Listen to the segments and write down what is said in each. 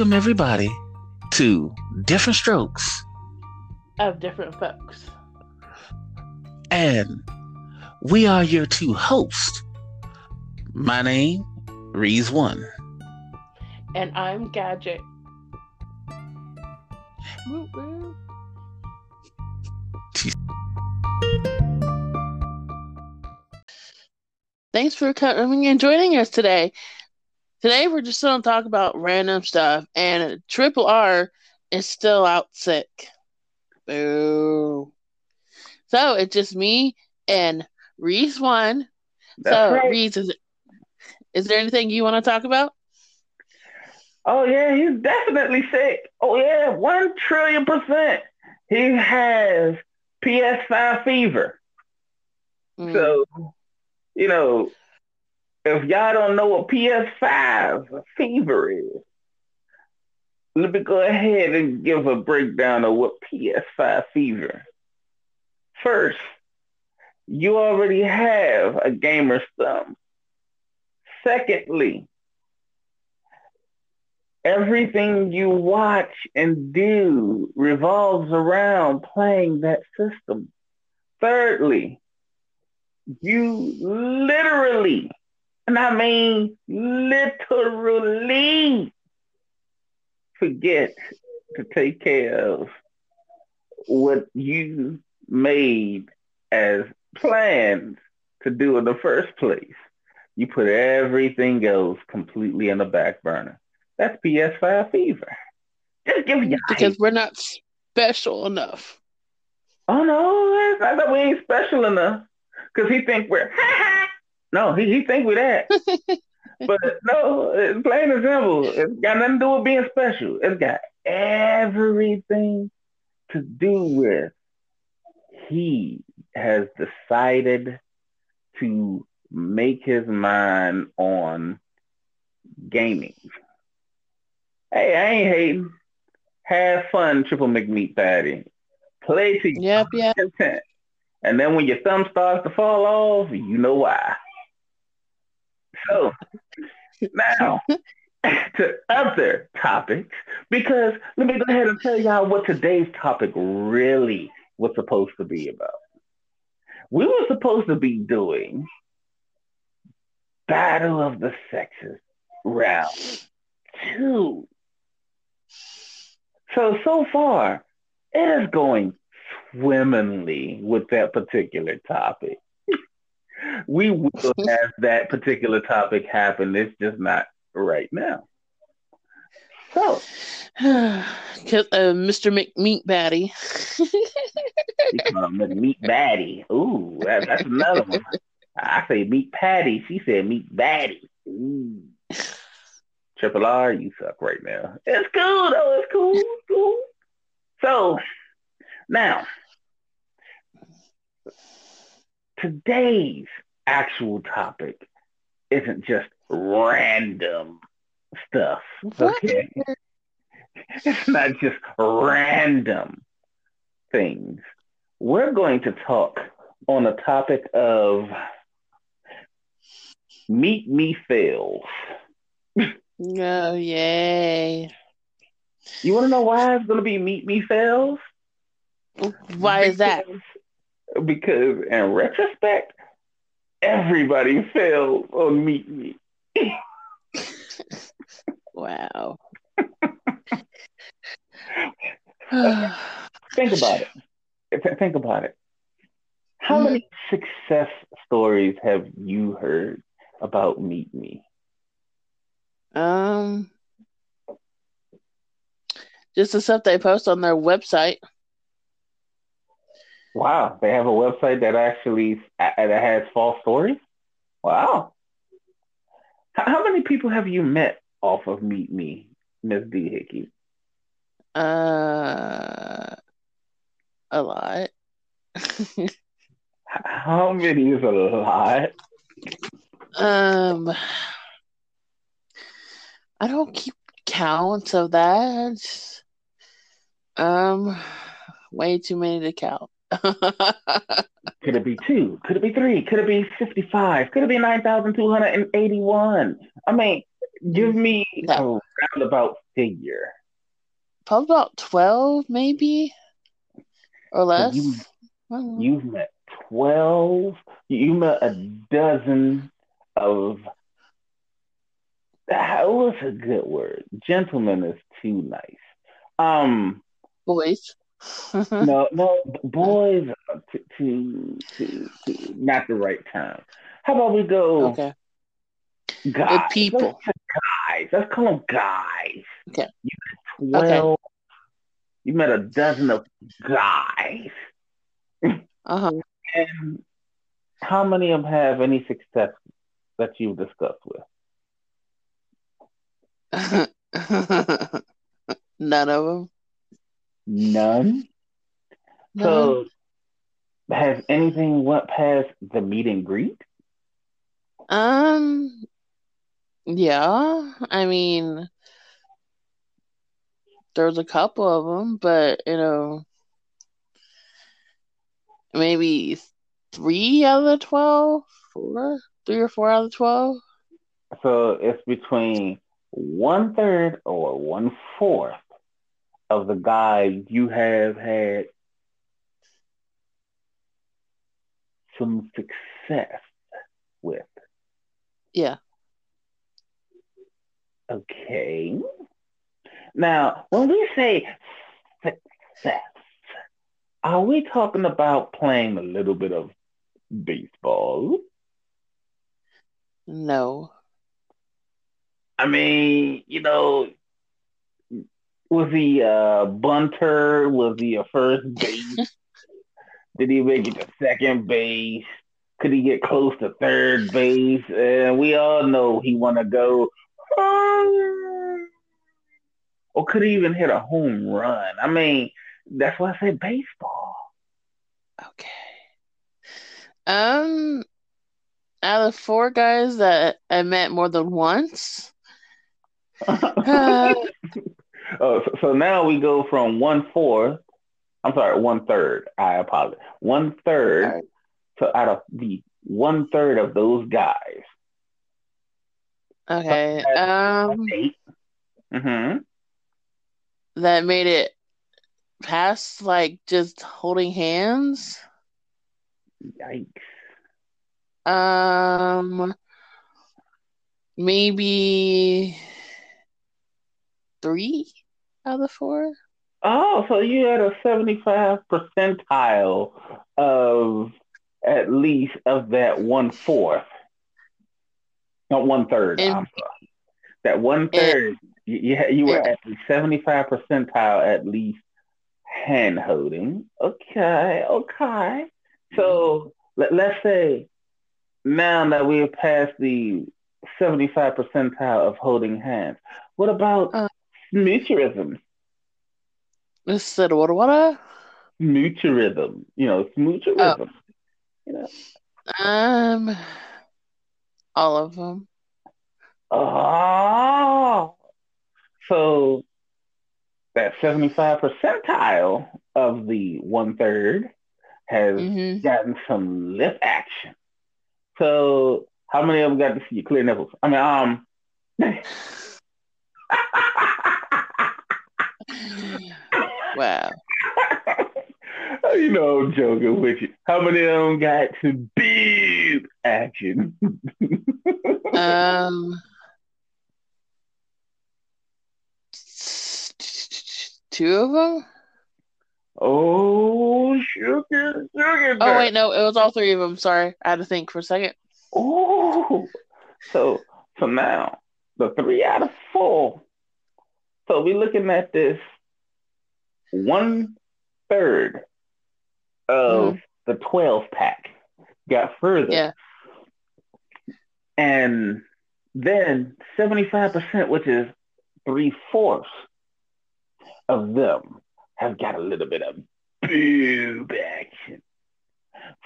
welcome everybody to Different Strokes. Of different folks. And we are your two hosts. My name, Rees One. And I'm Gadget. Thanks for coming and joining us today. Today we're just going to talk about random stuff, and Triple R is still out sick. Boo. So it's just me and Reese one. That's so right. Reese, is is there anything you want to talk about? Oh yeah, he's definitely sick. Oh yeah, one trillion percent. He has PS5 fever. Mm. So, you know, if y'all don't know what PS5 fever is, let me go ahead and give a breakdown of what PS5 fever. First, you already have a gamer's thumb. Secondly, everything you watch and do revolves around playing that system. Thirdly, you literally, and I mean literally, forget to take care of what you made as plans to do in the first place. You put everything else completely in the back burner. That's PS5 fever. Just give me because we're not special enough. Oh no, I thought we ain't special enough. Cause he think we're no, he he think we're that. but no, it's plain and simple. It's got nothing to do with being special. It's got everything to do with he has decided to make his mind on gaming. Hey, I ain't hating. Have fun, Triple McMeat Patty. Play to your Yep, yep. content. And then when your thumb starts to fall off, you know why. Now to other topics, because let me go ahead and tell y'all what today's topic really was supposed to be about. We were supposed to be doing Battle of the Sexes round two. So, so far, it is going swimmingly with that particular topic. We will have that particular topic happen. It's just not right now. So, uh, Mr. McMeat Batty. you call him the meat baddie. Ooh, that, that's another one. I say meat patty. She said meat baddie. Ooh. Triple R, you suck right now. It's cool though. It's cool. It's cool. So now, today's actual topic isn't just random stuff. What? Okay. It's not just random things. We're going to talk on the topic of meet me fails. Oh, yay. You want to know why it's going to be meet me fails? Why is that? Because, because in retrospect, everybody failed on meet me. Wow. Think about it. Think about it. How Mhm. many success stories have you heard about Meet Me? um, just the stuff they post on their website. Wow, they have a website that actually that has false stories. Wow. How, how many people have you met off of Meet Me, Miss D Hickey? Uh, a lot. How many is a lot? um, I don't keep count of that. Um, way too many to count. Could it be two? Could it be three? Could it be 55? Could it be 9,281? I mean, Give me Yeah. a roundabout figure. Probably about twelve, maybe, or less. you, you've met 12, you met a dozen of, ah, what's a good word? Gentleman is too nice. Um, boys. no, no, boys to, to, too, too, not the right term. How about we go okay. guys? people. Let's guys. Let's call them guys. Okay. You met 12. You met a dozen of guys. Uh huh. And how many of them have any success that you've discussed with? None of them. None. So, has anything went past the meet and greet? Um, yeah. I mean, there's a couple of them, but you know, maybe three out of the twelve, four, three or four out of the twelve. So it's between one third or one fourth of the guy, you have had some success with. Yeah. Okay. Now, when we say success, are we talking about playing a little bit of baseball? No. I mean, you know, was he a bunter? Was he a first base? Did he make it to second base? Could he get close to third base? And we all know he want to go. Or could he even hit a home run? I mean, that's why I say baseball. Okay. Um, out of four guys that I met more than once, uh, Oh, so, so now we go from one fourth. I'm sorry, one third. I apologize. One third. Alright. So out of the one third of those guys, okay. Um, Mm-hmm. that made it past like just holding hands. Yikes. Um, maybe three out of the four. Oh, so you had a 75 percentile of at least of that one fourth. Not one third. And- I'm sorry. That one third, you, you, you were at the 75 percentile at least hand holding. Okay, okay. So let, let's say now that we have passed the 75 percentile of holding hands, what about Uh. Smoocherism? This said what what? Smoocherism, you know, smoocherism. You know, Um, all of them. oh, so that 75 percentile of the one third has hmm gotten some lip action. So how many of them got to see your clear nipples? I mean, um. Wow. you know, I'm joking with you. How many of them got to boob action? Um, two of them. oh, sugar, sugar. Oh wait, no, it was all three of them. Sorry, I had to think for a second. Oh, so so now the three out of four. So we're looking at this one third of the 12 pack got further. Yeah. And then 75%, which is three fourths of them, have got a little bit of boob action.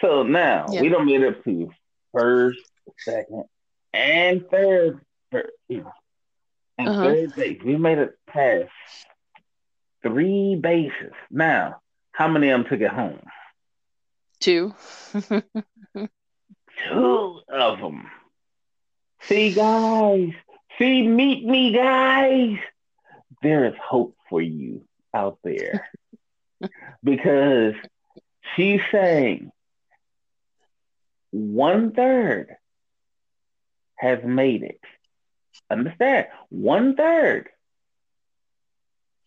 So now Yeah. we don't get up to first, second, and third, third and Uh-huh. third base. We made it past three bases. Now, how many of them took it home? Two. Two of them. See, guys, See, meet me, guys. There is hope for you out there because she's saying one third has made it. Understand? One third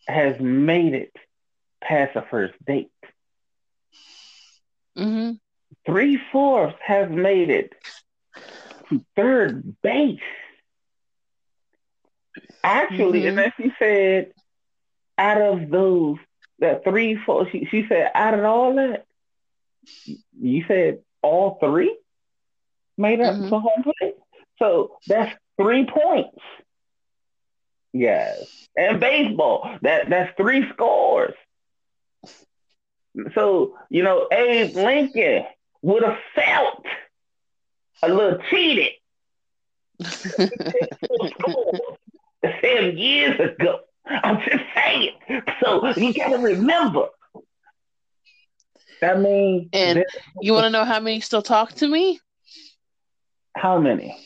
has made it past the first date. Mm-hmm. Three fourths have made it to third base. Actually, Mhm. and then she said, out of those, that three fourths, she, she said, out of all that, you said all three made up Mhm. for home plate. So that's three points. Yes. And baseball, that that's three scores. So, you know, Abe Lincoln would have felt a little cheated seven years ago. I'm just saying. So you gotta remember. I mean, And there- you want to know how many still talk to me? how many?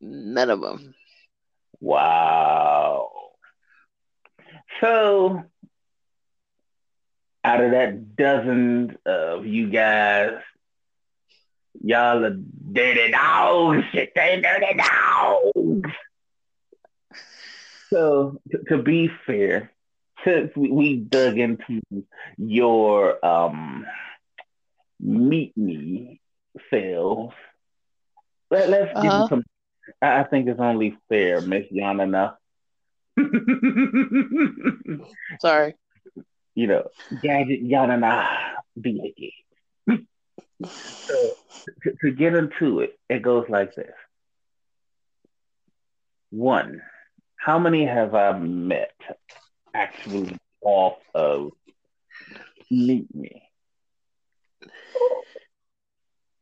None of them. Wow. So, out of that dozen of you guys, y'all are dirty dogs. Shit, they dirty dogs. So, to, to be fair, since we, we dug into your um meet me sales, let, let's give Uh-huh. you some. I think it's only fair, Miss Yanana. Sorry. you know, gadget Yanana be So to, to get into it, it goes like this. One, how many have I met actually off of Meet Me?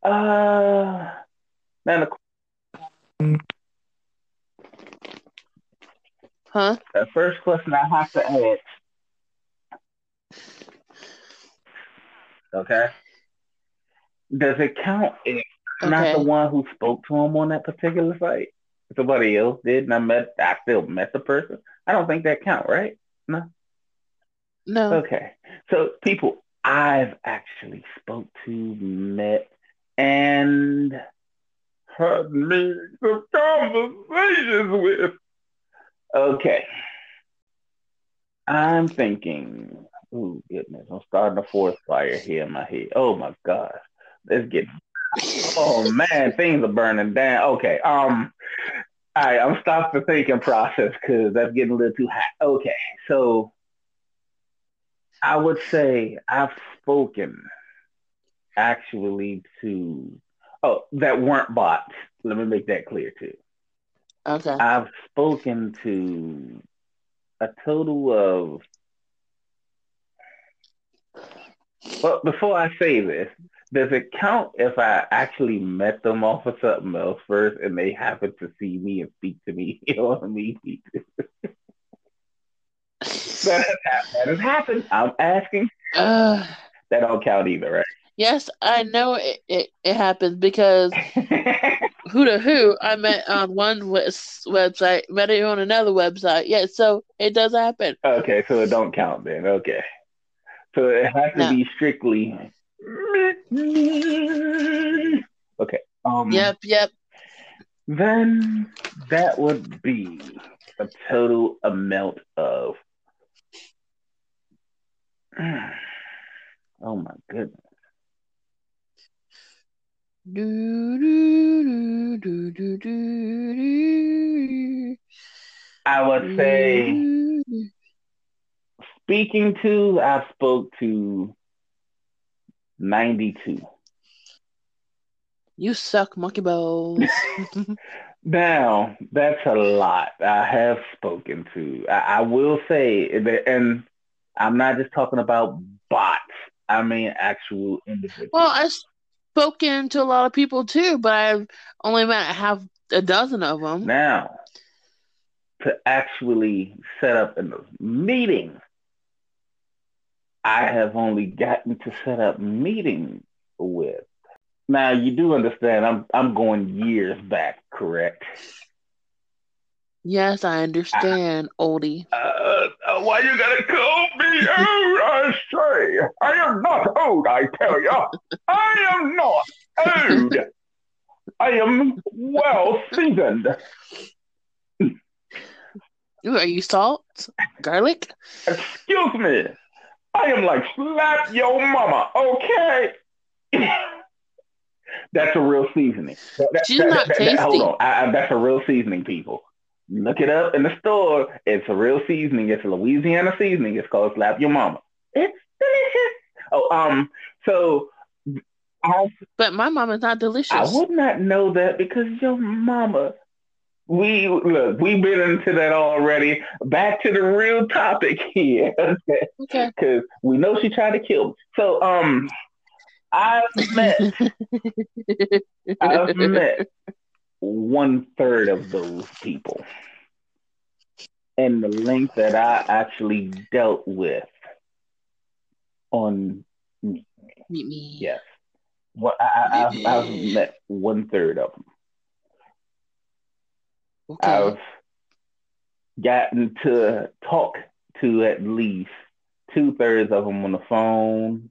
Uh, now the, Huh? the first question I have to ask, okay, does it count if not the one who spoke to him on that particular site? Somebody else did, and I met, I still met the person. I don't think that count, right? No. No. Okay. So people I've actually spoke to, met, and had meaningful conversations with. Okay. I'm thinking, oh goodness, I'm starting a forest fire here in my head. Oh my God. Let's get oh man, things are burning down. Okay. Um all right, I'm stopping the thinking process because that's getting a little too hot. Okay, so I would say I've spoken actually to oh that weren't bots. Let me make that clear too. Okay. I've spoken to a total of well before I say this, does it count if I actually met them off of something else first and they happen to see me and speak to me? You know what I mean? That has, hap- that has happened. I'm asking. Uh, That don't count either, yes, I know it, it, it happens because who to who I met on one wes- website, met it on another website. Yeah, so it does happen. okay, so it don't count then. Okay. So it has to No. be strictly Okay. Um Yep, yep. then that would be a total amount of oh my goodness. Do, do, do, do, do, do, I would say speaking to, I spoke to 92. You suck, monkey balls. Now, that's a lot. I have spoken to. I, I will say that, and I'm not just talking about bots. I mean actual individuals. well, spoken to a lot of people too, but I've only met half a dozen of them. Now, to actually set up a meeting, I have only gotten to set up meetings with. Now, you do understand I'm I'm going years back, correct? Yes, I understand, oldie. Uh, uh, why you gotta call me old? I say, I am not old. I tell you, I am not old. I am well seasoned. Ooh, are you salt? Garlic? Excuse me. I am like slap your mama, okay? that's a real seasoning. That, She's not tasty. hold on, I, I, that's a real seasoning, people. Look it up in the store. It's a real seasoning. It's a Louisiana seasoning. It's called Slap Your Mama. It's delicious. Oh, um, so I, but my mama's not delicious. I would not know that because your mama. We look, we've been into that already. Back to the real topic here. okay. Because we know she tried to kill me. So um I've met I've met one third of those people. And the length that I actually dealt with on Meet me. Yes. Well, I, have I've met one third of them. Okay. I've gotten to talk to at least two thirds of them on the phone.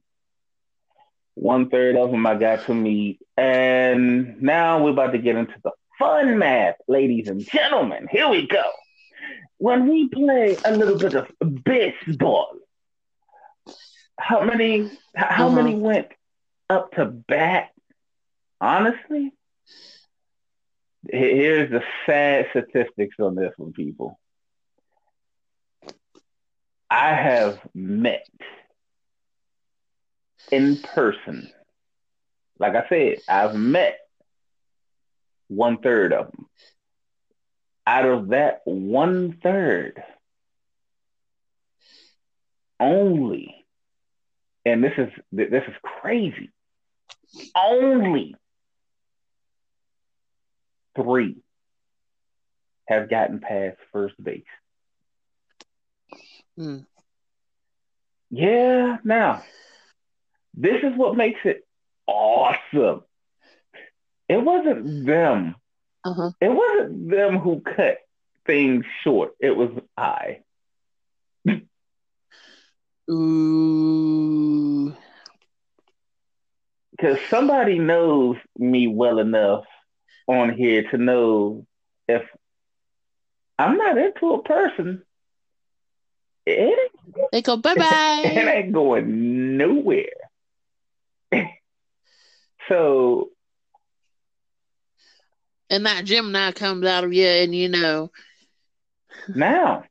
One third of them I got to meet. And now we're about to get into the fun math, ladies and gentlemen. Here we go. When we play a little bit of baseball, how many how uh-huh. many went up to bat? Honestly, here's the sad statistics on this one, people. I have met in person. Like I said, I've met one third of them. Out of that one third, only, and this is this is crazy, only three have gotten past first base. Mm. Yeah, now this is what makes it awesome. It wasn't them. Uh-huh. It wasn't them who cut things short. It was I. Ooh. Because somebody knows me well enough on here to know if I'm not into a person, it they go bye bye. it ain't going nowhere. so and that Gemini comes out of you, and you know. Now,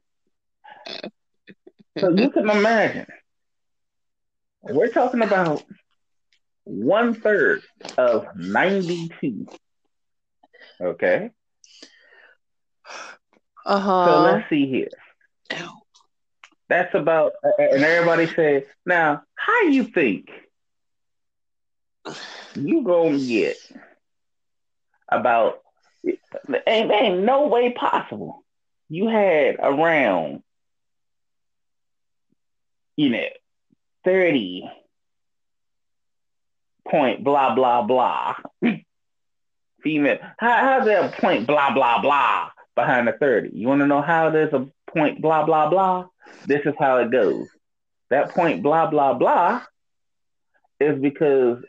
so you can imagine, we're talking about one third of 92. Okay. Uh huh. So let's see here. That's about, and everybody says, now, how you think you gonna get about ain't, ain't no way possible. You had around, you know, 30 point blah, blah, blah. Female. How, how's there a point blah, blah, blah behind the 30? You want to know how there's a point blah, blah, blah? This is how it goes. That point blah, blah, blah is because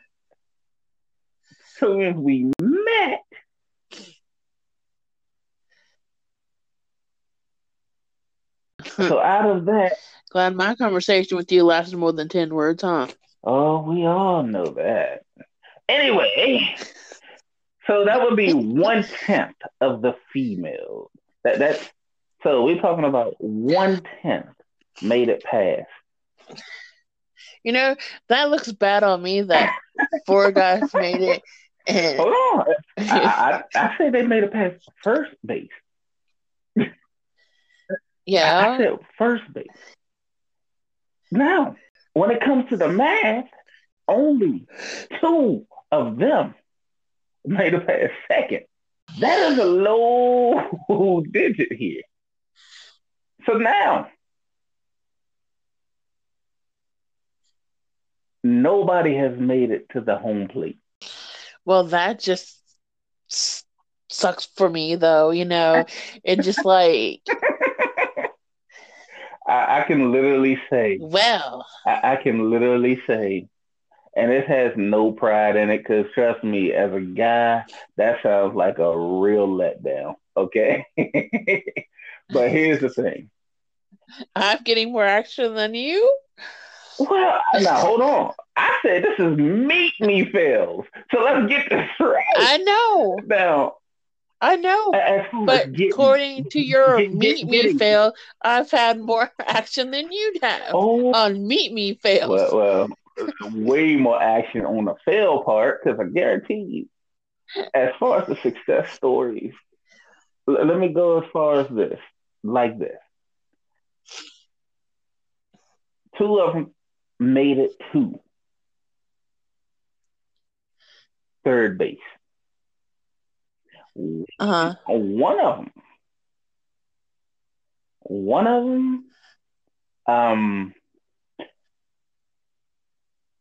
soon as we met, so out of that, glad my conversation with you lasted more than ten words, huh? Oh, we all know that. Anyway, so that would be one tenth of the female. That that's so we're talking about one tenth made it past. You know that looks bad on me. That four guys made it. And... Hold on, I, I, I say they made it past first base. Yeah. I said first base. Now, when it comes to the math, only two of them made it past second. That is a low digit here. So now, nobody has made it to the home plate. Well, that just sucks for me though, you know. It just like I, I can literally say, well, I, I can literally say, and it has no pride in it because trust me, as a guy, that sounds like a real letdown. Okay. but here's the thing I'm getting more action than you. Well, now hold on. I said this is meet me fails. So let's get this right. I know. Now, I know. But according to your get- get- meet me fail, I've had more action than you'd have oh, on meet me Fail. well, well, way more action on the fail part because I guarantee you, as far as the success stories, l- let me go as far as this, like this. Two of them made it to third base. Uh-huh. One of them, one of them, um,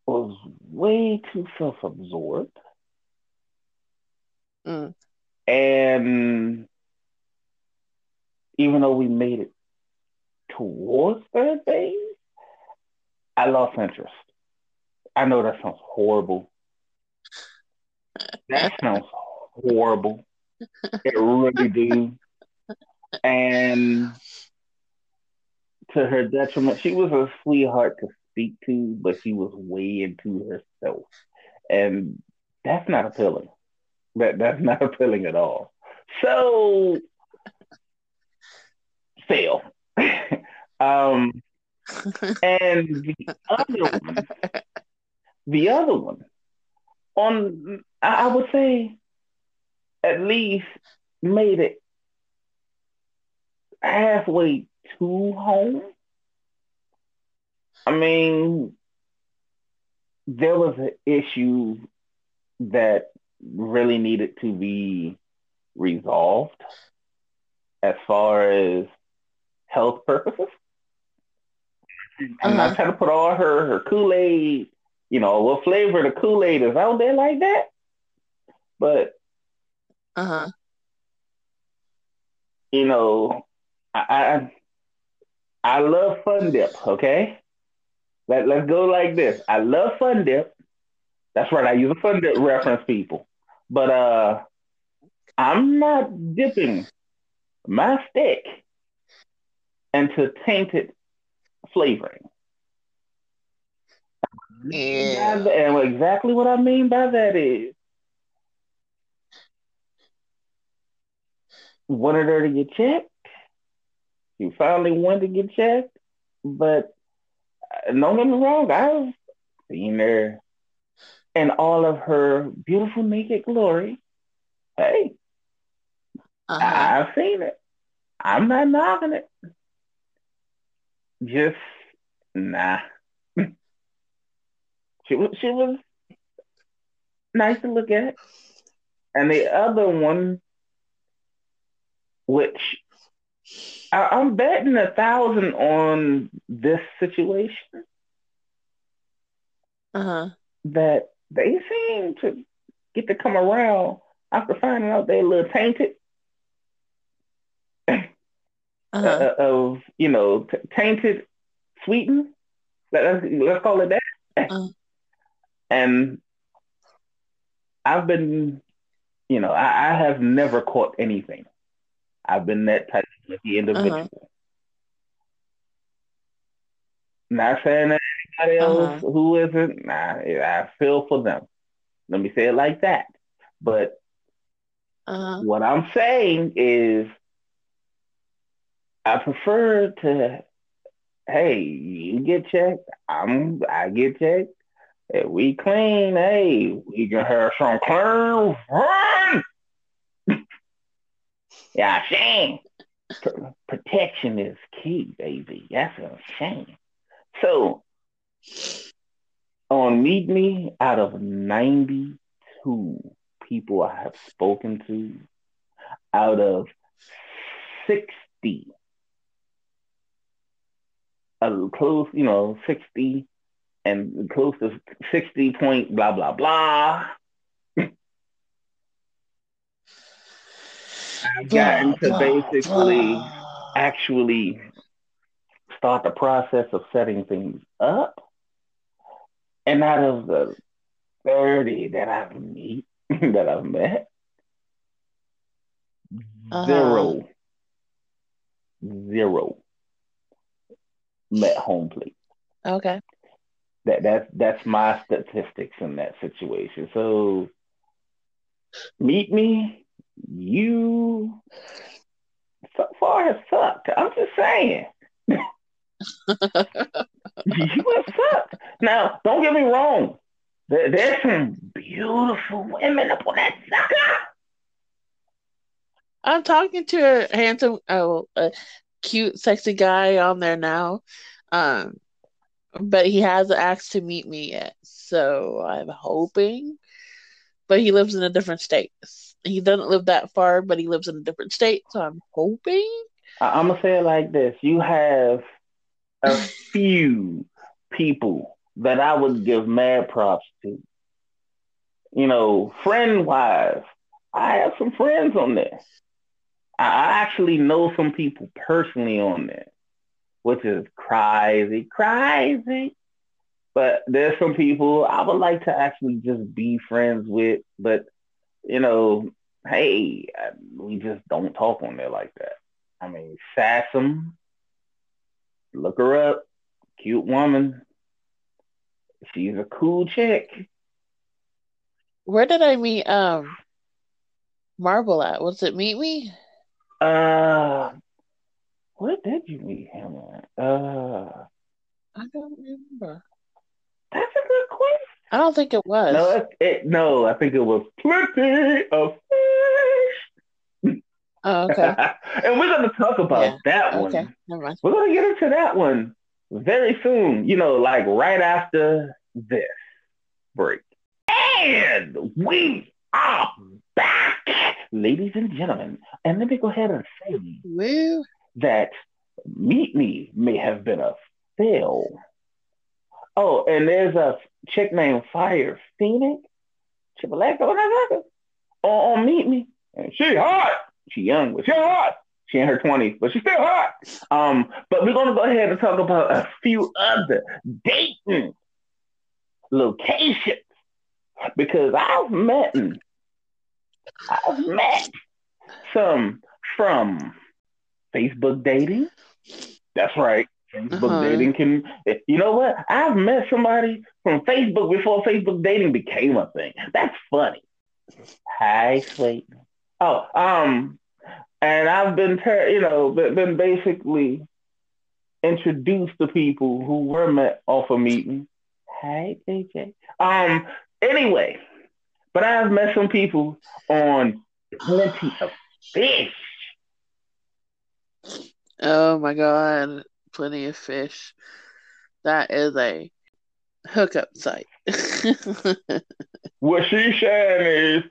was way too self-absorbed, Mm. and even though we made it towards third base, I lost interest. I know that sounds horrible. That sounds horrible. It really do. And to her detriment, she was a sweetheart to speak to, but she was way into herself. And that's not appealing. That that's not appealing at all. So fail. um and the other one, the other one, on I I would say at least made it halfway to home. I mean, there was an issue that really needed to be resolved as far as health purposes. I'm not trying to put all her her Kool Aid, you know, what flavor the Kool Aid is out there like that. But Uh-huh. you know, I I, I love Fun Dip. Okay, let let's go like this. I love Fun Dip. That's right. I use a Fun Dip reference, people. But uh, I'm not dipping my stick into tainted flavoring. Yeah. And exactly what I mean by that is wanted her to get checked. She finally wanted to get checked, but uh, don't get me wrong, I've seen her in all of her beautiful naked glory. Hey, Uh-huh. I've seen it. I'm not knocking it. Just nah. she was she was nice to look at. And the other one, which I, I'm betting a thousand on this situation, Uh-huh. that they seem to get to come around after finding out they're a little tainted. Uh-huh. uh, of you know t- tainted sweetened. Let, let's, let's call it that. Uh. And I've been, you know, I, I have never caught anything. I've been that type of the individual. Uh-huh. Not saying that anybody else Uh-huh. who isn't. Nah, I feel for them. Let me say it like that. But Uh-huh. what I'm saying is, I prefer to, hey, you get checked, I'm, I get checked. If we clean, hey, we can have some clean. Yeah, shame. Pr- protection is key, baby. That's a shame. So, on Meet Me, out of 92 people I have spoken to, out of 60, uh, close, you know, 60 and close to 60 point blah, blah, blah. I've gotten to basically actually start the process of setting things up. And out of the 30 that I've meet that I've met, uh-huh. zero, zero met home plate. Okay. That that's that's my statistics in that situation. So meet me, you so far has sucked. I'm just saying. you have sucked. Now, don't get me wrong. There, there's some beautiful women up on that sucker. I'm talking to a handsome, oh, a cute, sexy guy on there now. Um, but he hasn't asked to meet me yet. So I'm hoping. But he lives in a different state. He doesn't live that far, but he lives in a different state. So I'm hoping. I'm gonna say it like this: You have a few people that I would give mad props to. You know, friend wise, I have some friends on there. I actually know some people personally on there, which is crazy, crazy. But there's some people I would like to actually just be friends with, but you know, hey, we just don't talk on there like that. I mean, Sassum, look her up, cute woman. She's a cool chick. Where did I meet um Marble at? Was it Meet Me? Uh, where did you meet him at? Uh, I don't remember. That's a good question. I don't think it was. No, it, it, no, I think it was plenty of fish. Oh, okay. and we're going to talk about yeah. that one. Okay, never mind. We're going to get into that one very soon. You know, like right after this break. And we are back, ladies and gentlemen. And let me go ahead and say Woo. that Meet Me may have been a fail. Oh, and there's a chick named Fire Phoenix. Triple Chipolacco, on, on Meet Me. And she hot. She young, but she hot. She in her 20s, but she's still hot. Um, but we're gonna go ahead and talk about a few other dating locations because I've met I've met some from Facebook dating. That's right. Facebook uh-huh. dating can, you know what? I've met somebody from Facebook before Facebook dating became a thing. That's funny. Hi, sweet. Oh, um, and I've been, ter- you know, been basically introduced to people who were met off a meeting. Hi, JJ. Um, anyway, but I've met some people on plenty of fish. Oh my god plenty of fish. That is a hookup site. what she's saying is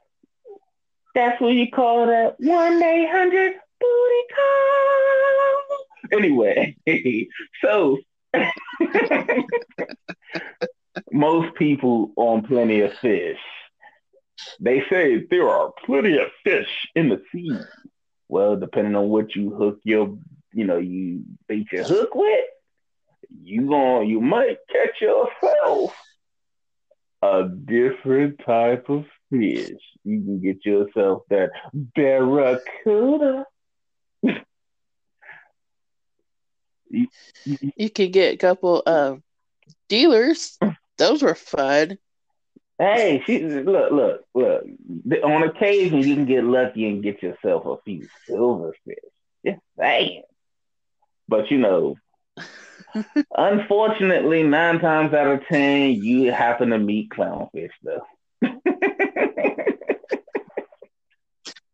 that's what you call that one eight hundred booty call. Anyway, so most people on plenty of fish. They say there are plenty of fish in the sea. Well, depending on what you hook your you know, you bait your hook with, you going you might catch yourself a different type of fish. You can get yourself that barracuda. you, you can get a couple of dealers. Those were fun. Hey, she, look, look, look. On occasion, you can get lucky and get yourself a few silverfish. Just saying. But you know, unfortunately, nine times out of ten, you happen to meet clownfish though.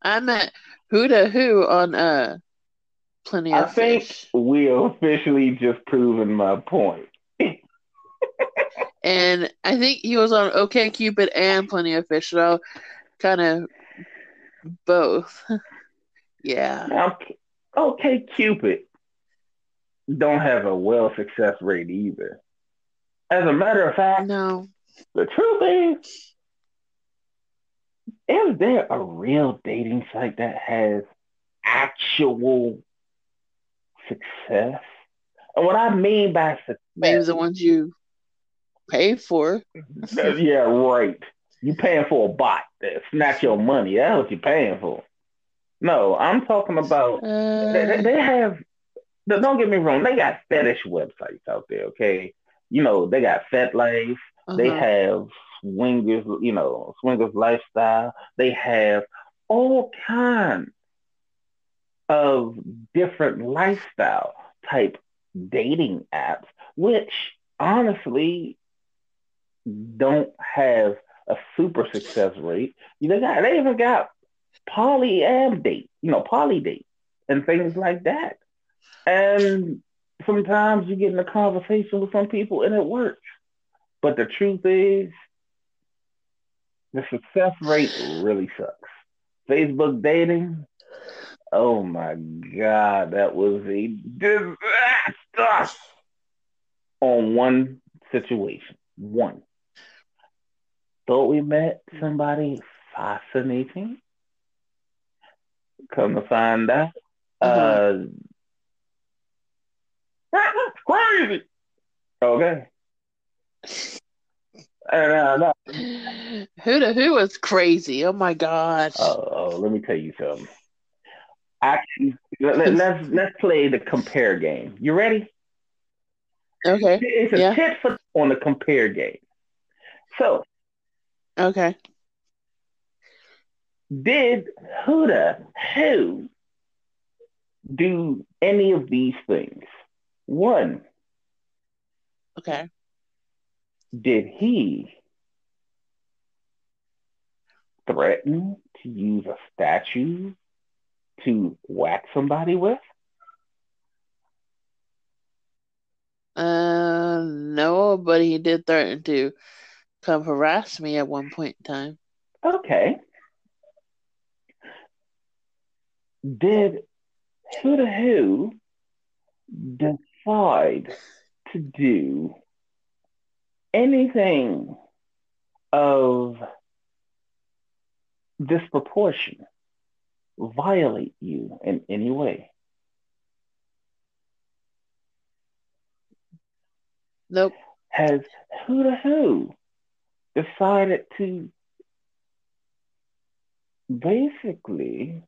I met Huda Who on uh plenty of I think fish. we officially just proven my point. and I think he was on OK Cupid and Plenty of Fish, so kind of both. yeah. Now, OK Cupid don't have a well success rate either. As a matter of fact, no. The truth is, is there a real dating site that has actual success. And what I mean by success, Maybe the ones you pay for. yeah, right. You paying for a bot. That's not your money. That's what you're paying for. No, I'm talking about Uh, they, they- they have don't get me wrong, they got fetish websites out there, okay? You know, they got FetLife, they uh-huh. have swingers, you know, swingers lifestyle. They have all kinds of different lifestyle type dating apps, which honestly don't have a super success rate. They got they even got polyam date, you know, poly date and things like that. And sometimes you get in a conversation with some people and it works. But the truth is, the success rate really sucks. Facebook dating, oh my God, that was a disaster on one situation. One. Thought we met somebody fascinating. Come to find out, uh, crazy. Okay. And uh, no, Who the who was crazy? Oh my gosh. oh, oh, let me tell you something. Actually, let, let, let's let's play the compare game. You ready? Okay. It's a Yeah. tit for on the compare game. So, Okay. did Huda who do any of these things? One, Okay. did he threaten to use a statue to whack somebody with? Uh, no, but he did threaten to come harass me at one point in time. Okay. Did who the who decide to do anything of disproportion, violate you in any way? Nope. Has who to who decided to basically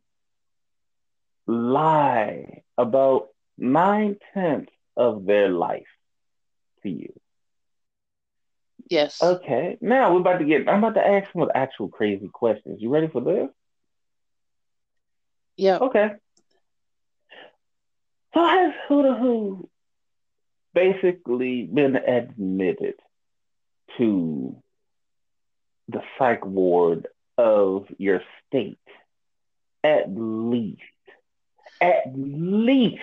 lie about nine tenths of their life to you? Yes. Okay, now we're about to get. I'm about to ask some of the actual crazy questions. You ready for this? Yeah. Okay. So has Huda Who basically been admitted to the psych ward of your state at least, at least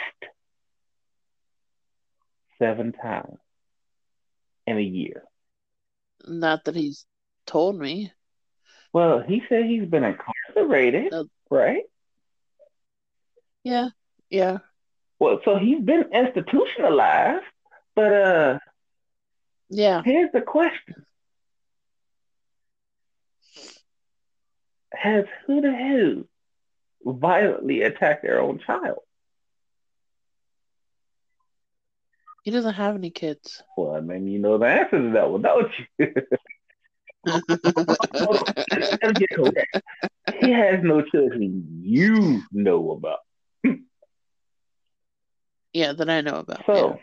seven times in a year? Not that he's told me. Well, he said he's been incarcerated, Uh, right? Yeah. Yeah. Well, so he's been institutionalized, but uh Yeah. here's the question. Has who the who violently attacked their own child? He doesn't have any kids. Well, I mean, you know the answer to that one, don't you? Let's get correct. He has no children you know about. yeah, that I know about. So,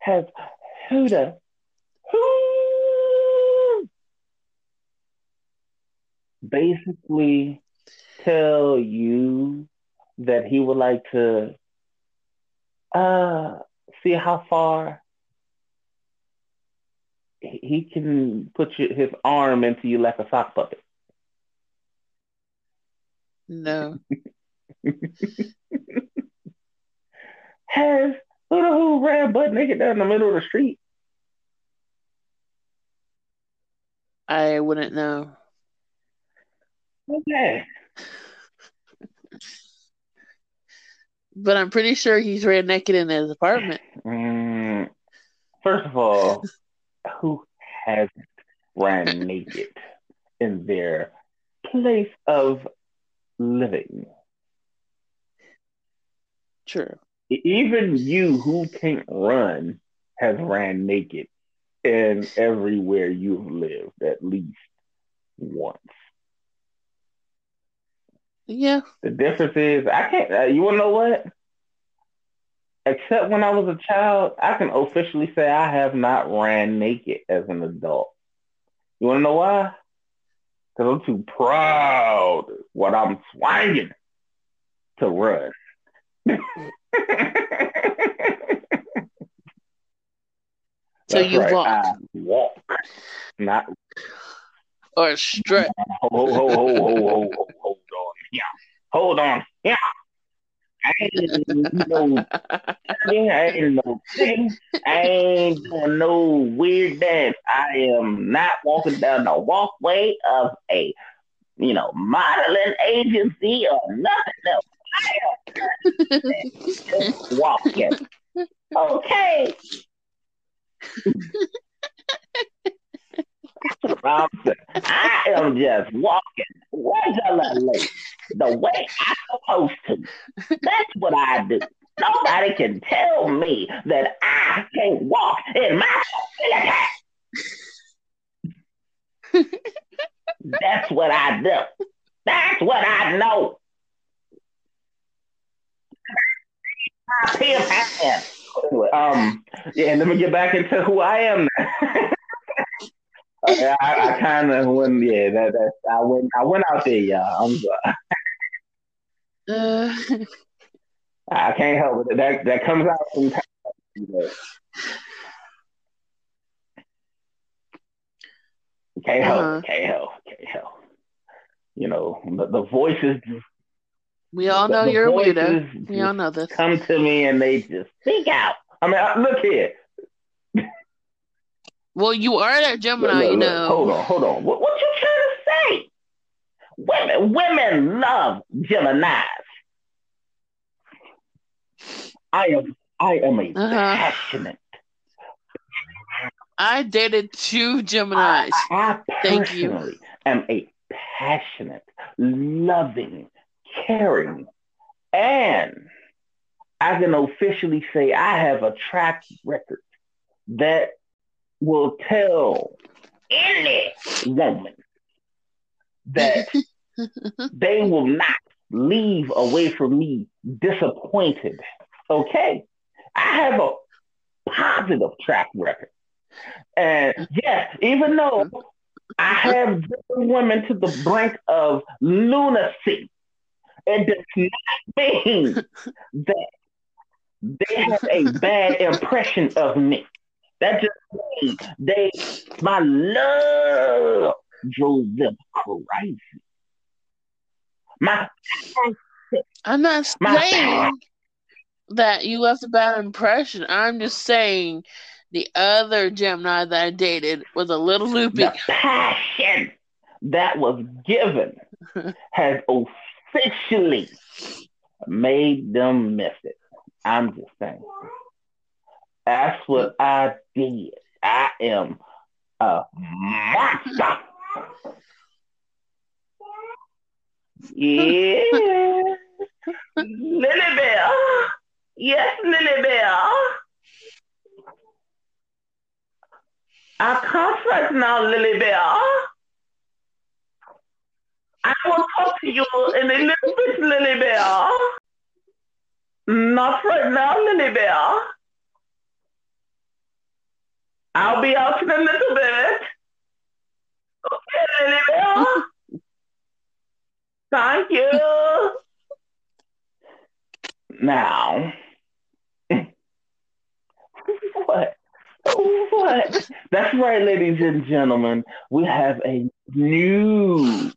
has Huda who basically tell you that he would like to uh see how far he can put his arm into you like a sock puppet? No. Has Huda who ran butt naked down the middle of the street? I wouldn't know. Okay. but I'm pretty sure he's ran naked in his apartment. Mm, first of all, who has ran naked in their place of living? True. Even you who can't run has ran naked in everywhere you've lived at least once. Yeah. The difference is I can't. Uh, you want to know what? Except when I was a child, I can officially say I have not ran naked as an adult. You want to know why? Because I'm too proud what I'm swinging to run. So you right, walk I walk, not or strut. Ho, ho, ho, ho, ho, ho, ho, hold on. Yeah. Hold on. Yeah. I ain't no. I ain't no singing. I ain't doing no weird dance. I am not walking down the walkway of a, you know, modeling agency or nothing else. I am just walking. Okay. I am just walking regularly the way I'm supposed to. That's what I do. Nobody can tell me that I can't walk in my facility. That's what I do. That's what I know. Um, yeah, let me get back into who I am now. I, I, kind of went, yeah, that, that I went, I went out there, y'all. Uh, I can't help it. That that comes out from time. to. Can't help Uh-huh. Can't help. Can't help. You know, the, the voices. we all know the you're a weirdo. We all know this. Come to me and they just speak out. I mean, look here. Well, you are that Gemini, look, you know. Hold on, hold on. What, what you trying to say? Women, women love Geminis. I am, I am a Uh-huh. passionate. I dated two I, Geminis. I Thank you. personally am a passionate, loving, caring, and I can officially say I have a track record that will tell any woman that they will not leave away from me disappointed. Okay. I have a positive track record. And yes, even though I have driven women to the brink of lunacy, it does not mean that they have a bad impression of me. That just means they my love drove them crazy. My I'm not saying that you left a bad impression. I'm just saying the other Gemini that I dated was a little loopy. the passion that was given has officially made them miss it. I'm just saying. That's what I did. I am a monster. Yeah. Lily Bear. Yes, Lily Bear. I first now, Lily Bear. I will talk to you in a little bit, Lily Bear. Not right now, Lily Bear. I'll be out in a little bit. Okay, Lily. Thank you. Now, what? What? That's right, ladies and gentlemen. We have a new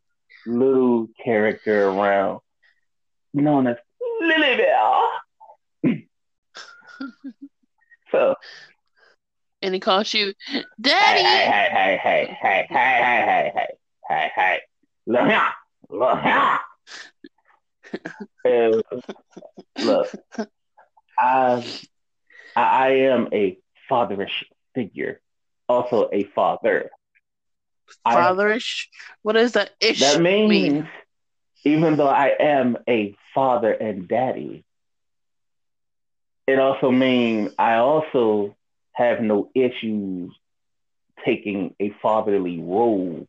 little character around known as Lily Bear. so, And he calls you Daddy. hey, hey, hey, hey, hey, hey, hey, hey, hey, hey, look here, look here. Uh, look, I, I I am a fatherish figure, also a father. I- Fatherish. What does that ish that means, mean? even though I am a father and daddy, it also means I also have no issues taking a fatherly role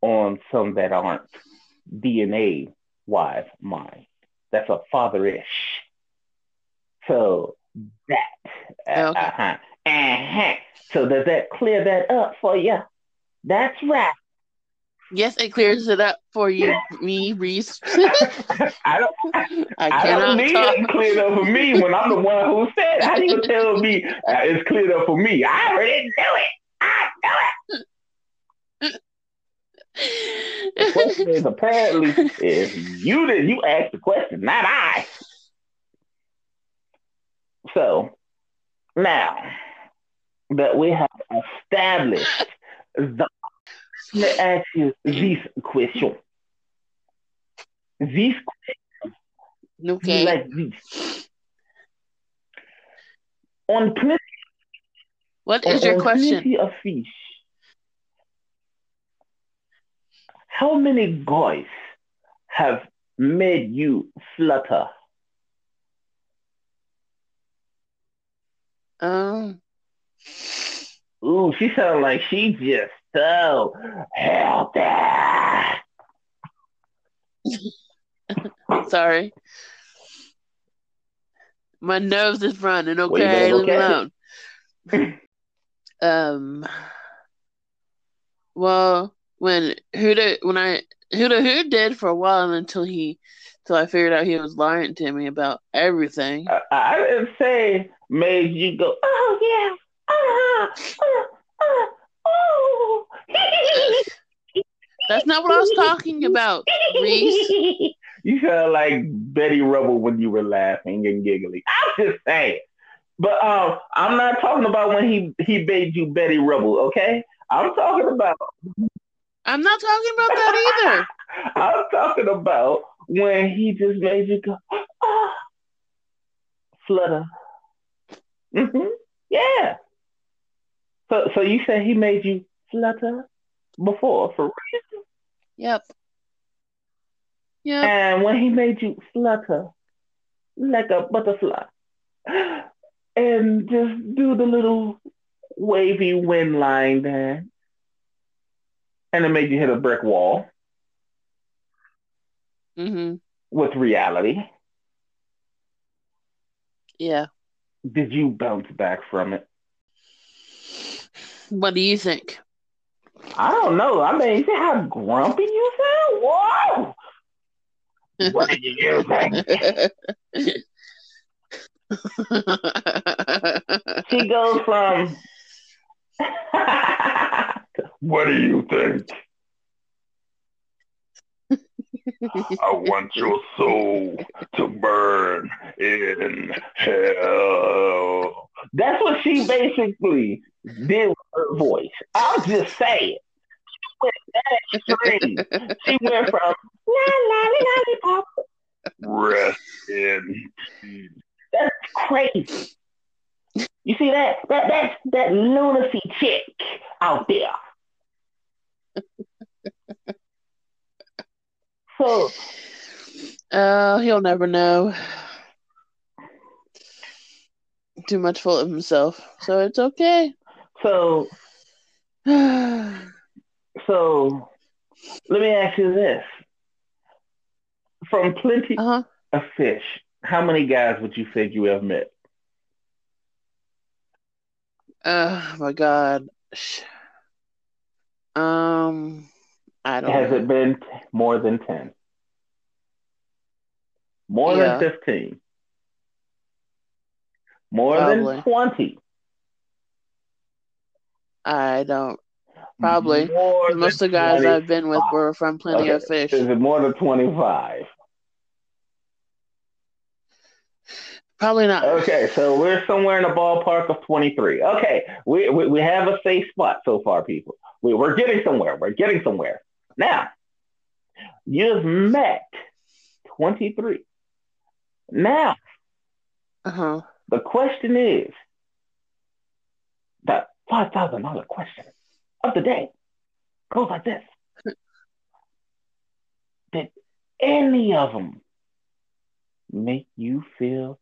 on some that aren't DNA wise mine. That's a fatherish. So that. Okay. Uh-huh. Uh-huh. So does that clear that up for you? That's right. Yes, it clears it up for you, me, Reese. I don't. I I cannot don't need talk. it cleared up for me when I'm the one who said. it. How you tell me uh, it's cleared up for me? I already knew it. I knew it. The question is apparently if you did you asked the question, not I. So now that we have established the let me ask you this question. This okay. like this. On plenty, what is your question? of fish, how many guys have made you flutter? Um, Ooh, she sounds like she just so healthy. sorry. My nose is running. Okay, leave me catch alone. um. Well, when Huda, when I Huda Who did for a while until he, until I figured out he was lying to me about everything. I, I didn't say made you go, oh yeah, uh-huh, uh, uh, oh. That's not what I was talking about, Reese. You sound like Betty Rubble when you were laughing and giggling. I'm just saying. But um, I'm not talking about when he he made you Betty Rubble, okay? I'm talking about I'm not talking about that either. I'm talking about when he just made you go, ah, flutter. Mm-hmm. Yeah. So so you said he made you flutter before for real? Yep. Yep. And when he made you flutter like a butterfly and just do the little wavy wind line there, and it made you hit a brick wall hmm with reality. Yeah. Did you bounce back from it? What do you think? I don't know. I mean, you see how grumpy you sound? Whoa! What did you think? She goes from, what do you think? I want your soul to burn in hell. That's what she basically did with her voice. I'll just saying. She went that extreme. She went from la la la lollipop. Rest in peace. That's crazy. You see that? That that's that lunacy chick out there. So Oh, he'll never know. Too much full of himself, so it's okay. so uh so let me ask you this. From plenty huh. of fish, how many guys would you say you have met? Oh my god. Um, I don't Has know. it been t- more than 10? More Yeah. than 15? More Probably. than 20? I don't. Probably. Most of the guys 20. I've been with were from Plenty of Fish. Is it more than 25? Probably not. Okay, so we're somewhere in the ballpark of 23. Okay, we, we, we have a safe spot so far, people. We, we're getting somewhere. We're getting somewhere. Now, you've met 23. Now, uh-huh. the question is that $5,000 question of the day goes like this Did any of them make you feel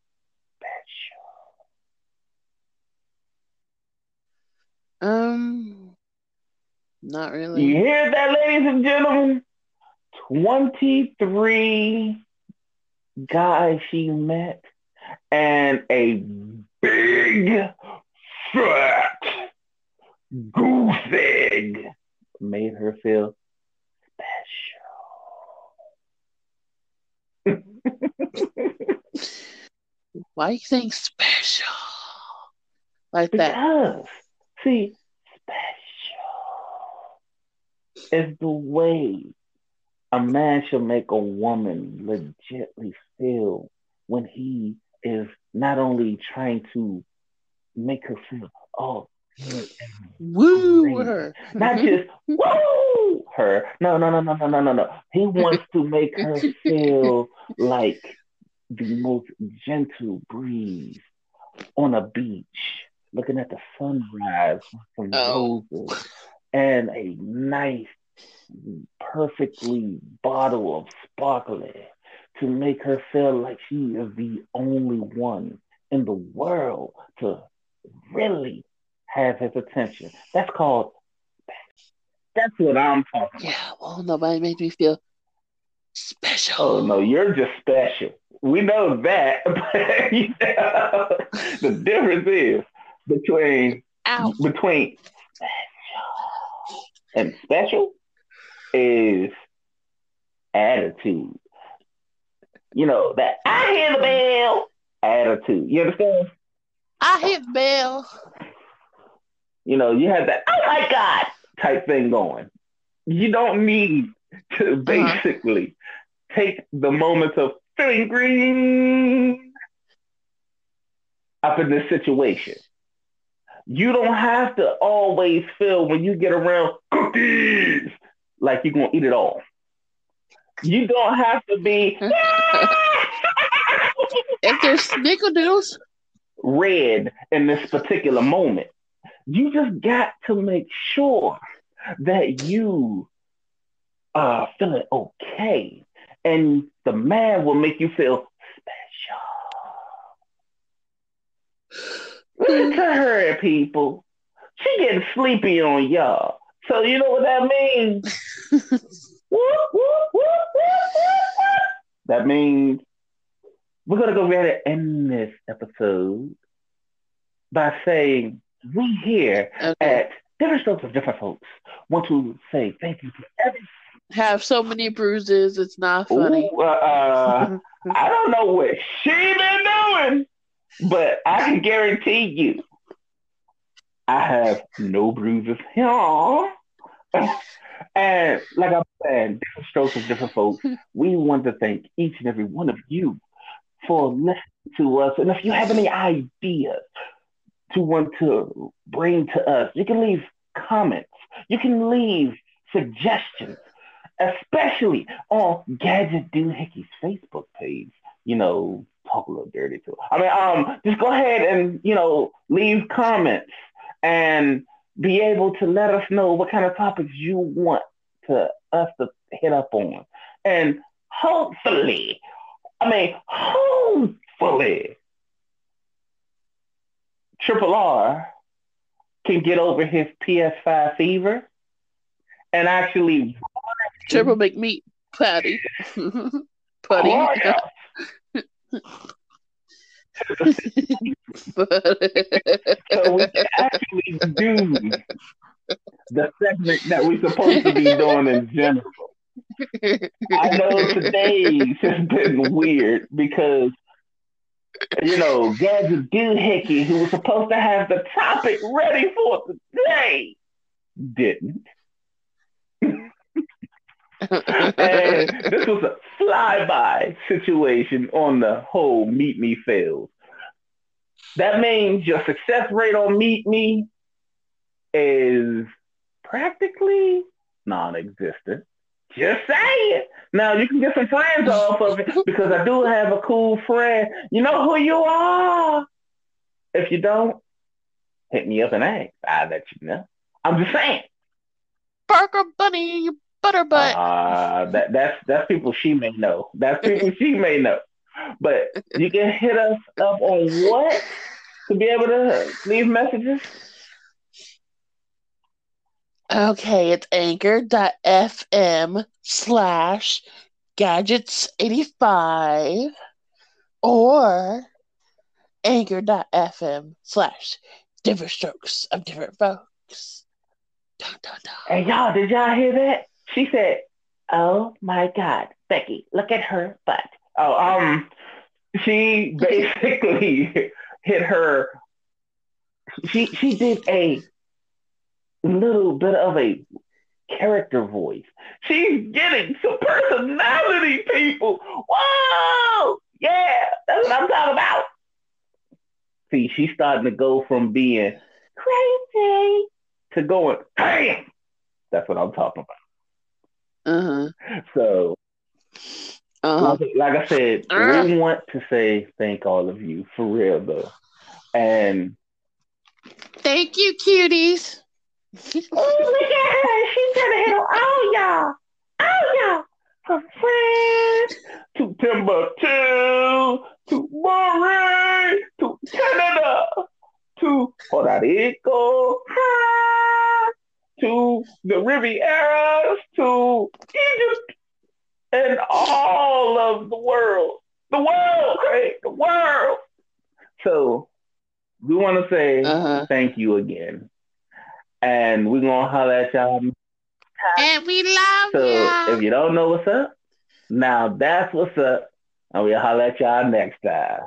special? Um, not really. You hear that, ladies and gentlemen? 23 guys she met and a big, fat goose egg made her feel special. Why you think special like that? Because, see, special is the way a man should make a woman legitly feel when he is not only trying to make her feel, oh, Woo great. her. not just woo her. No, no, no, no, no, no, no, no. He wants to make her feel like the most gentle breeze on a beach, looking at the sunrise from Oh. roses, and a nice, perfectly bottle of sparkling to make her feel like she is the only one in the world to really have his attention. That's called. That's what I'm talking about. Yeah, well, nobody made me feel special. Oh no, you're just special. We know that, but you know, the difference is between Ow. between special and special is attitude. You know that I hear the bell attitude. You understand? I hit the bell. You know, you have that oh my god type thing going. You don't need to uh-huh. basically take the moments of feeling green up in this situation. You don't have to always feel when you get around cookies like you're gonna eat it all. You don't have to be If there's snickerdoodles, red in this particular moment. You just got to make sure that you are feeling okay. And the man will make you feel special. Listen to her, people. She getting sleepy on y'all. So you know what that means? Whoop, whoop, whoop. That means we're gonna go ahead and end this episode by saying we here okay. at Different Strokes of Different Folks want to say thank you to every. have so many bruises, it's not funny. Ooh, uh, uh, I don't know what she been doing, but I can guarantee you, I have no bruises here. And like I'm saying, different strokes of different folks. We want to thank each and every one of you for listening to us. And if you have any ideas to want to bring to us, you can leave comments. You can leave suggestions, especially on Gadget Doohickeys Facebook page. You know, talk a little dirty to it. I mean, um, just go ahead and you know leave comments and be able to let us know what kind of topics you want to us to hit up on, and hopefully, I mean, hopefully, Triple R can get over his PS5 fever and actually Triple McMeat patty. Putty. Oh, So we can actually do the segment that we're supposed to be doing in general. I know today's has been weird because you know, Gadget Doohickey, who was supposed to have the topic ready for today, didn't. And this was a flyby situation on the whole Meet Me fails. That means your success rate on Meet Me is practically non-existent. Just saying. Now you can get some friends off of it because I do have a cool friend. You know who you are. If you don't, hit me up and ask. I'll let you know. I'm just saying. Burger Bunny, butterbutt. Uh, that that's that's people she may know. That's people she may know. But you can hit us up on what to be able to leave messages. Okay, it's anchor.fm slash gadgets85 or anchor.fm slash different strokes of different folks. Dun, dun, dun. Hey y'all, did y'all hear that? She said, "Oh my God, Becky, look at her butt." Oh, um, she basically hit her. She she did a little bit of a character voice. She's getting some personality, people. Whoa, yeah, that's what I'm talking about. See, she's starting to go from being crazy to going, bam. That's what I'm talking about. Uh-huh. So, Uh-huh. like, like I said, Uh. we want to say thank all of you for real though. And Thank you, cuties. oh, look at her. She's trying to hit all y'all. All y'all. From France to Timbuktu to Murray to Canada to Puerto Rico to the Rivieras to Egypt and all of the world. The world, Craig, the world. So we want to say Uh-huh. thank you again. And we're going to holler at y'all. And we love you. So if you don't know what's up, now that's what's up. And we'll holler at y'all next time.